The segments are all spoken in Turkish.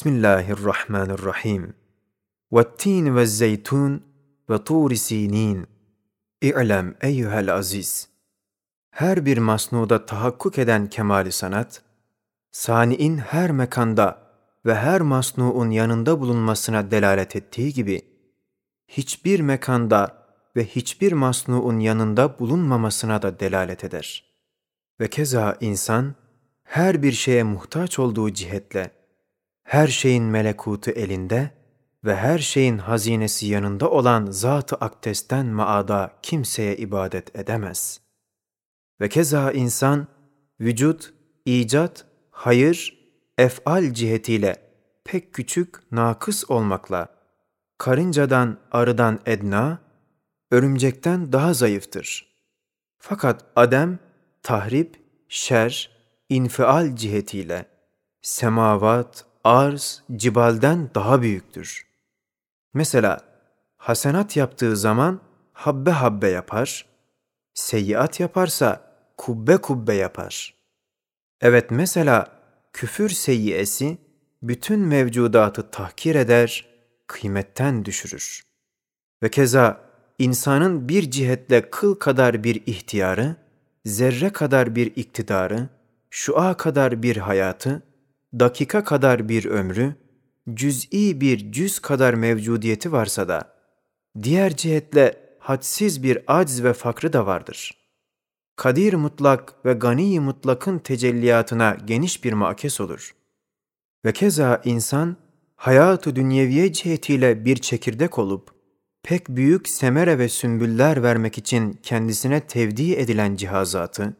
Bismillahirrahmanirrahim. Vettin ve zeytun ve tur sinin. İ'lem eyyuhel aziz. Her bir masnuda tahakkuk eden kemali sanat, sani'in her mekanda ve her masnuun yanında bulunmasına delalet ettiği gibi, hiçbir mekanda ve hiçbir masnuun yanında bulunmamasına da delalet eder. Ve keza insan, her bir şeye muhtaç olduğu cihetle, her şeyin melekutu elinde ve her şeyin hazinesi yanında olan Zat-ı Akdes'ten maada kimseye ibadet edemez. Ve keza insan, vücut, icat, hayır, efal cihetiyle pek küçük, nakıs olmakla, karıncadan, arıdan edna, örümcekten daha zayıftır. Fakat Adem, tahrip, şer, infial cihetiyle, semavat, arz, cibalden daha büyüktür. Mesela hasenat yaptığı zaman habbe habbe yapar, seyyiat yaparsa kubbe kubbe yapar. Evet mesela küfür seyyiyesi bütün mevcudatı tahkir eder, kıymetten düşürür. Ve keza insanın bir cihetle kıl kadar bir ihtiyarı, zerre kadar bir iktidarı, şua kadar bir hayatı, dakika kadar bir ömrü, cüz'i bir cüz kadar mevcudiyeti varsa da, diğer cihetle hadsiz bir acz ve fakrı da vardır. Kadir mutlak ve gani mutlakın tecelliyatına geniş bir makes olur. Ve keza insan, hayatı dünyeviye cihetiyle bir çekirdek olup, pek büyük semere ve sümbüller vermek için kendisine tevdi edilen cihazatı,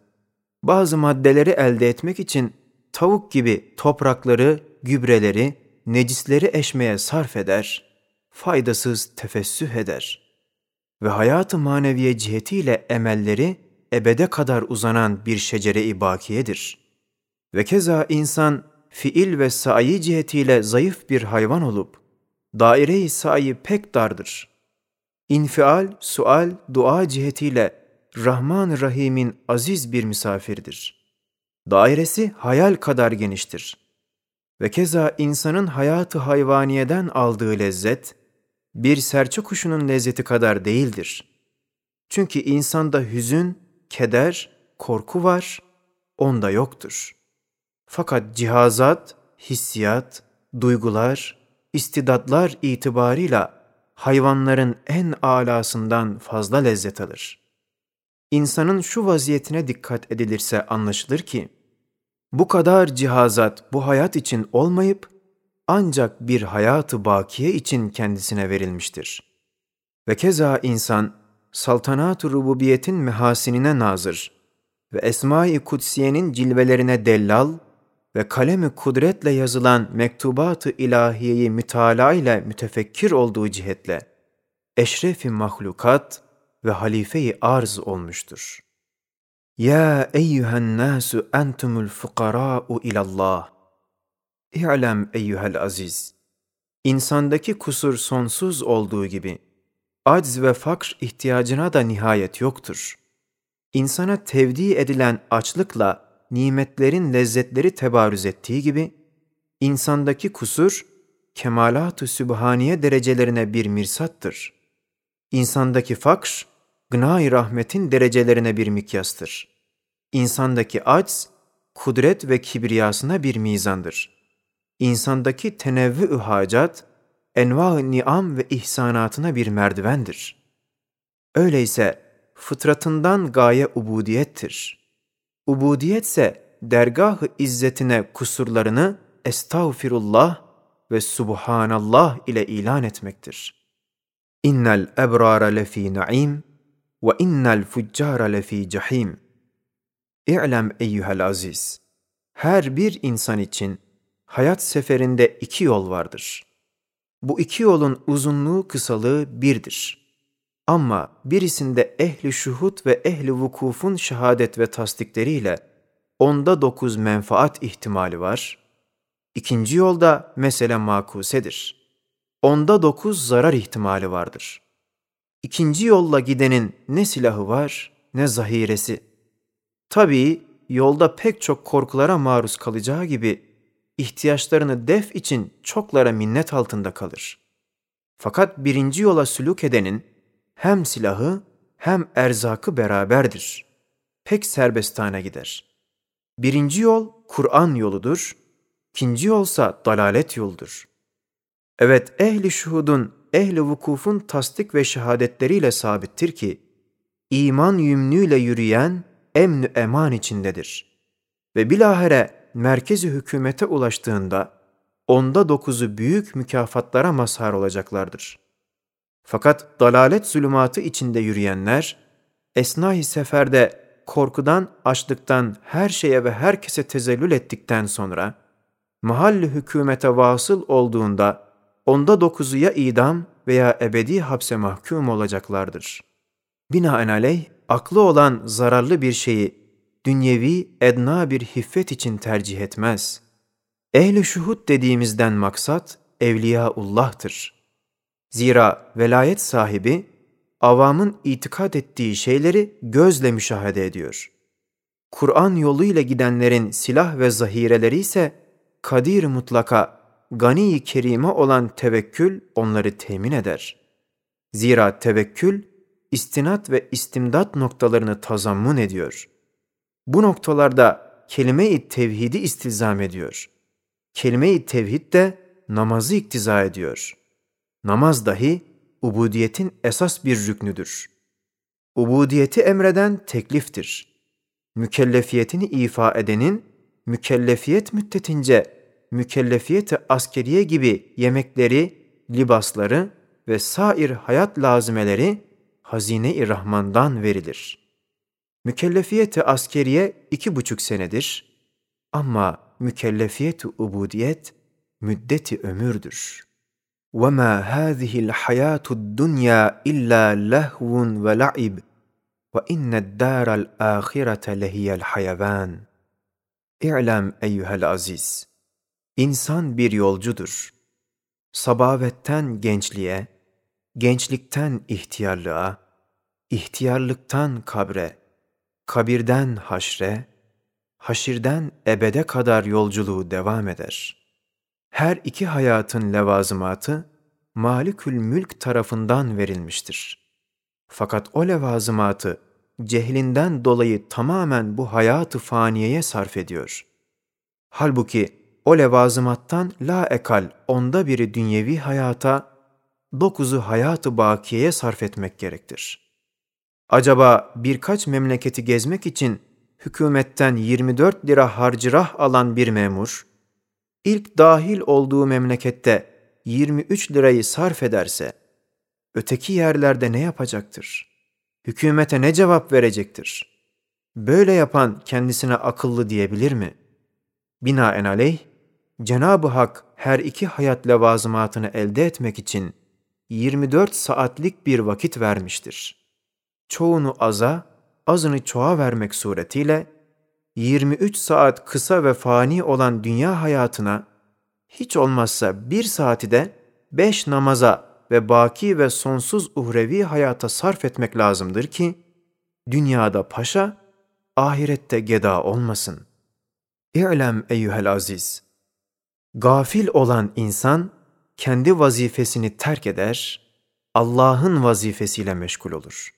bazı maddeleri elde etmek için tavuk gibi toprakları, gübreleri, necisleri eşmeye sarf eder, faydasız tefessüh eder. Ve hayatı maneviye cihetiyle emelleri ebede kadar uzanan bir şecere-i bakiyedir. Ve keza insan fiil ve sa'i cihetiyle zayıf bir hayvan olup, daire-i sa'i pek dardır. İnfial, sual, dua cihetiyle Rahman Rahim'in aziz bir misafirdir. Dairesi hayal kadar geniştir. Ve keza insanın hayatı hayvaniyeden aldığı lezzet, bir serçe kuşunun lezzeti kadar değildir. Çünkü insanda hüzün, keder, korku var, onda yoktur. Fakat cihazat, hissiyat, duygular, istidatlar itibarıyla hayvanların en alasından fazla lezzet alır. İnsanın şu vaziyetine dikkat edilirse anlaşılır ki, bu kadar cihazat bu hayat için olmayıp, ancak bir hayatı bakiye için kendisine verilmiştir. Ve keza insan, saltanat-ı rububiyetin mehasinine nazır ve Esma-i Kutsiye'nin cilvelerine dellal ve kalemi kudretle yazılan mektubat-ı ilahiyeyi mütalaa ile mütefekkir olduğu cihetle, eşrefi mahlukat ve halife-i arz olmuştur. Ya eyyühen nasu entumul fukara'u ilallah. İ'lem eyyühel aziz. İnsandaki kusur sonsuz olduğu gibi, acz ve fakr ihtiyacına da nihayet yoktur. İnsana tevdi edilen açlıkla nimetlerin lezzetleri tebarüz ettiği gibi, insandaki kusur, kemalat-ı sübhaniye derecelerine bir mirsattır. İnsandaki fakr, gına rahmetin derecelerine bir mikyastır. İnsandaki acz, kudret ve kibriyasına bir mizandır. İnsandaki tenevvü-ü hacat, enva-ı niam ve ihsanatına bir merdivendir. Öyleyse fıtratından gaye ubudiyettir. Ubudiyetse dergah-ı izzetine kusurlarını estağfirullah ve subhanallah ile ilan etmektir. İnnel ebrara lefî naim innel fuccara lefî cahim. İ'lem eyyuhel aziz. Her bir insan için hayat seferinde iki yol vardır. Bu iki yolun uzunluğu kısalığı birdir. Ama birisinde ehli şuhut ve ehli vukufun şehadet ve tasdikleriyle onda dokuz menfaat ihtimali var. İkinci yolda mesele makusedir. Onda dokuz zarar ihtimali vardır. İkinci yolla gidenin ne silahı var ne zahiresi. Tabii yolda pek çok korkulara maruz kalacağı gibi ihtiyaçlarını def için çoklara minnet altında kalır. Fakat birinci yola sülük edenin hem silahı hem erzakı beraberdir. Pek serbestane gider. Birinci yol Kur'an yoludur, ikinci yolsa dalalet yoldur. Evet ehli şuhudun, ehli vukufun tasdik ve şehadetleriyle sabittir ki, iman yümnüyle yürüyen emnü eman içindedir. Ve bilahere merkezi hükümete ulaştığında onda dokuzu büyük mükafatlara mazhar olacaklardır. Fakat dalalet zulümatı içinde yürüyenler, esnai seferde korkudan, açlıktan her şeye ve herkese tezellül ettikten sonra, mahalli hükümete vasıl olduğunda onda dokuzu ya idam veya ebedi hapse mahkum olacaklardır. Binaenaleyh, aklı olan zararlı bir şeyi dünyevi edna bir hiffet için tercih etmez. Ehli şuhud dediğimizden maksat Evliyaullah'tır. Zira velayet sahibi avamın itikad ettiği şeyleri gözle müşahede ediyor. Kur'an yoluyla gidenlerin silah ve zahireleri ise kadir mutlaka, gani kerime olan tevekkül onları temin eder. Zira tevekkül, istinat ve istimdat noktalarını tazammun ediyor. Bu noktalarda kelime-i tevhidi istilzam ediyor. Kelime-i tevhid de namazı iktiza ediyor. Namaz dahi ubudiyetin esas bir rüknüdür. Ubudiyeti emreden tekliftir. Mükellefiyetini ifa edenin mükellefiyet müddetince mükellefiyeti askeriye gibi yemekleri, libasları ve sair hayat lazimeleri hazine-i Rahman'dan verilir. Mükellefiyeti askeriye iki buçuk senedir ama mükellefiyeti ubudiyet müddeti ömürdür. وَمَا هَذِهِ الْحَيَاةُ الدُّنْيَا إِلَّا لَهْوٌ وَلَعِبٌ وَإِنَّ الدَّارَ الْآخِرَةَ لَهِيَ الْحَيَوَانِ İ'lem eyyuhel aziz. İnsan bir yolcudur. Sabavetten gençliğe, gençlikten ihtiyarlığa, ihtiyarlıktan kabre, kabirden haşre, haşirden ebede kadar yolculuğu devam eder. Her iki hayatın levazımatı Malikül Mülk tarafından verilmiştir. Fakat o levazımatı cehlinden dolayı tamamen bu hayatı faniyeye sarf ediyor. Halbuki o levazımattan la ekal onda biri dünyevi hayata, dokuzu hayatı bakiyeye sarf etmek gerektir. Acaba birkaç memleketi gezmek için hükümetten 24 lira harcırah alan bir memur, ilk dahil olduğu memlekette 23 lirayı sarf ederse, öteki yerlerde ne yapacaktır? Hükümete ne cevap verecektir? Böyle yapan kendisine akıllı diyebilir mi? Binaenaleyh, Cenab-ı Hak her iki hayat levazımatını elde etmek için 24 saatlik bir vakit vermiştir. Çoğunu aza, azını çoğa vermek suretiyle 23 saat kısa ve fani olan dünya hayatına hiç olmazsa bir saati de beş namaza ve baki ve sonsuz uhrevi hayata sarf etmek lazımdır ki, dünyada paşa, ahirette geda olmasın. İ'lem eyyuhel aziz. Gafil olan insan, kendi vazifesini terk eder, Allah'ın vazifesiyle meşgul olur.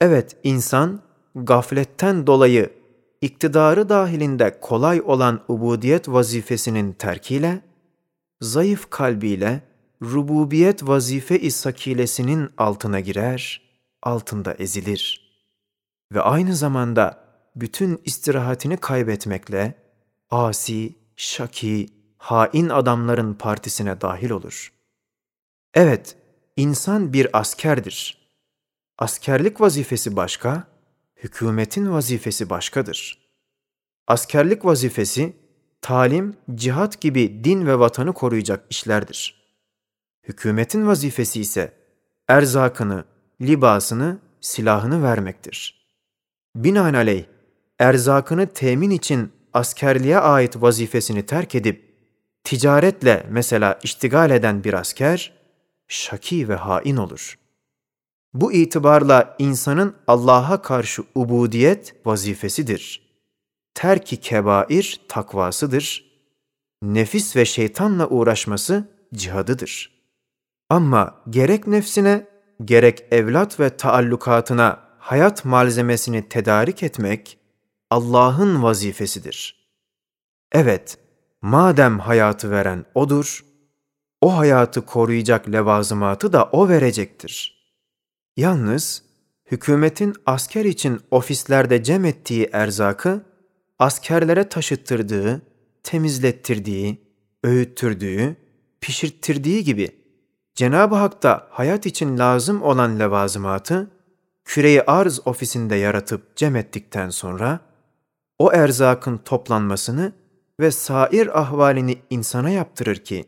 Evet, insan, gafletten dolayı iktidarı dahilinde kolay olan ubudiyet vazifesinin terkiyle, zayıf kalbiyle rububiyet vazife-i sakilesinin altına girer, altında ezilir. Ve aynı zamanda bütün istirahatini kaybetmekle asi, şaki, hain adamların partisine dahil olur. Evet, insan bir askerdir. Askerlik vazifesi başka, hükümetin vazifesi başkadır. Askerlik vazifesi, talim, cihat gibi din ve vatanı koruyacak işlerdir. Hükümetin vazifesi ise erzakını, libasını, silahını vermektir. Binaenaleyh, erzakını temin için askerliğe ait vazifesini terk edip, ticaretle mesela iştigal eden bir asker, şaki ve hain olur.'' Bu itibarla insanın Allah'a karşı ubudiyet vazifesidir. Terki kebair takvasıdır. nefis ve şeytanla uğraşması cihadıdır. Ama gerek nefsine, gerek evlat ve taallukatına hayat malzemesini tedarik etmek Allah'ın vazifesidir. Evet, madem hayatı veren O'dur, o hayatı koruyacak levazımatı da O verecektir. Yalnız hükümetin asker için ofislerde cem ettiği erzakı, askerlere taşıttırdığı, temizlettirdiği, öğüttürdüğü, pişirttirdiği gibi Cenab-ı Hak da hayat için lazım olan levazımatı küreyi arz ofisinde yaratıp cem ettikten sonra o erzakın toplanmasını ve sair ahvalini insana yaptırır ki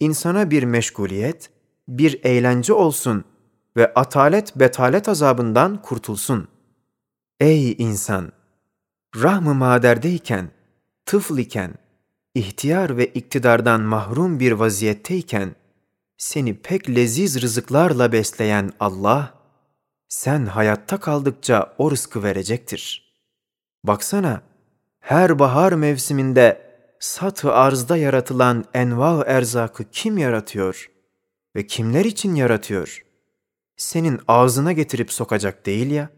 insana bir meşguliyet, bir eğlence olsun ve atalet betalet azabından kurtulsun. Ey insan! Rahm-ı maderdeyken, tıfl iken, ihtiyar ve iktidardan mahrum bir vaziyetteyken, seni pek leziz rızıklarla besleyen Allah, sen hayatta kaldıkça o rızkı verecektir. Baksana, her bahar mevsiminde sat-ı arzda yaratılan enva erzakı kim yaratıyor ve kimler için yaratıyor? Senin ağzına getirip sokacak değil ya.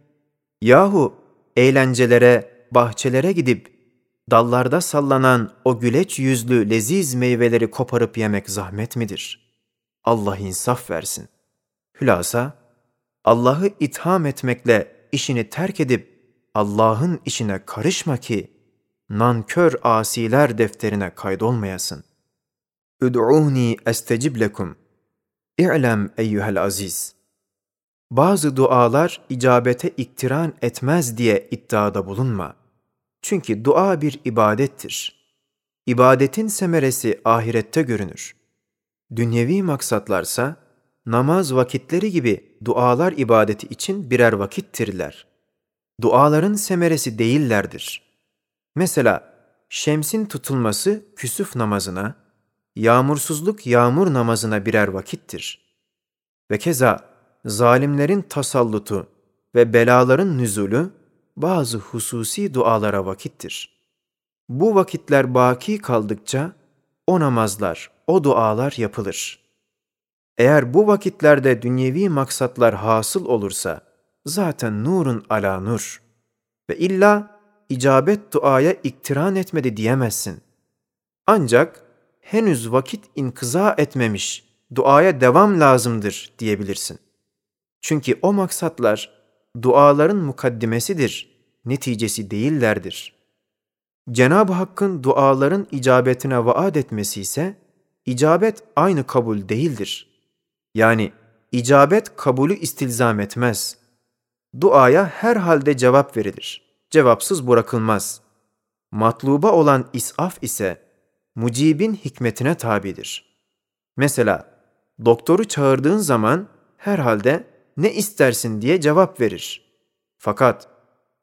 Yahu eğlencelere, bahçelere gidip dallarda sallanan o güleç yüzlü leziz meyveleri koparıp yemek zahmet midir? Allah insaf versin. Hülasa, Allah'ı itham etmekle işini terk edip Allah'ın işine karışma ki nankör asiler defterine kaydolmayasın. Üd'uni estecib lekum. İ'lem eyyuhel aziz. Bazı dualar icabete iktiran etmez diye iddiada bulunma. Çünkü dua bir ibadettir. İbadetin semeresi ahirette görünür. Dünyevi maksatlarsa namaz vakitleri gibi dualar ibadeti için birer vakittirler. Duaların semeresi değillerdir. Mesela şemsin tutulması küsüf namazına, yağmursuzluk yağmur namazına birer vakittir. Ve keza zalimlerin tasallutu ve belaların nüzulü bazı hususi dualara vakittir. Bu vakitler baki kaldıkça o namazlar, o dualar yapılır. Eğer bu vakitlerde dünyevi maksatlar hasıl olursa, zaten nurun ala nur ve illa icabet duaya iktiran etmedi diyemezsin. Ancak henüz vakit inkıza etmemiş, duaya devam lazımdır diyebilirsin. Çünkü o maksatlar duaların mukaddimesidir, neticesi değillerdir. Cenab-ı Hakk'ın duaların icabetine vaat etmesi ise, icabet aynı kabul değildir. Yani icabet kabulü istilzam etmez. Duaya her halde cevap verilir. Cevapsız bırakılmaz. Matluba olan isaf ise mucibin hikmetine tabidir. Mesela doktoru çağırdığın zaman herhalde ne istersin diye cevap verir. Fakat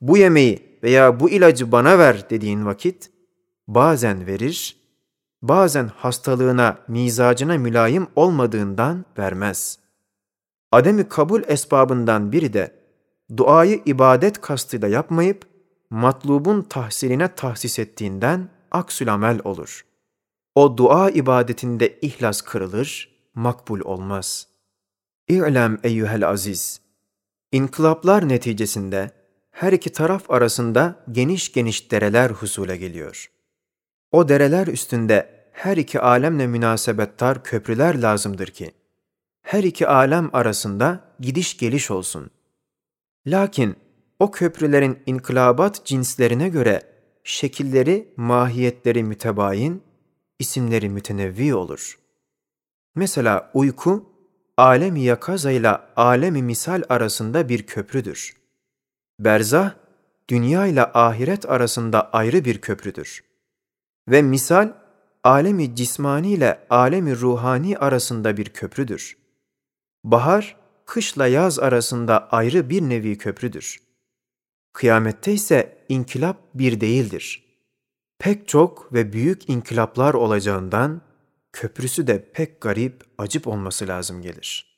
bu yemeği veya bu ilacı bana ver dediğin vakit bazen verir, bazen hastalığına, mizacına mülayim olmadığından vermez. Ademi kabul esbabından biri de duayı ibadet kastıyla yapmayıp matlubun tahsiline tahsis ettiğinden aksül amel olur. O dua ibadetinde ihlas kırılır, makbul olmaz. İ'lem eyyühel aziz. İnkılaplar neticesinde her iki taraf arasında geniş geniş dereler husule geliyor. O dereler üstünde her iki alemle münasebettar köprüler lazımdır ki, her iki alem arasında gidiş geliş olsun. Lakin o köprülerin inkılabat cinslerine göre şekilleri, mahiyetleri mütebayin, isimleri mütenevvi olur. Mesela uyku, alemi yakaza ile alemi misal arasında bir köprüdür. Berzah, dünya ile ahiret arasında ayrı bir köprüdür. Ve misal, alemi cismani ile alemi ruhani arasında bir köprüdür. Bahar, kışla yaz arasında ayrı bir nevi köprüdür. Kıyamette ise inkılap bir değildir. Pek çok ve büyük inkılaplar olacağından köprüsü de pek garip, acip olması lazım gelir.''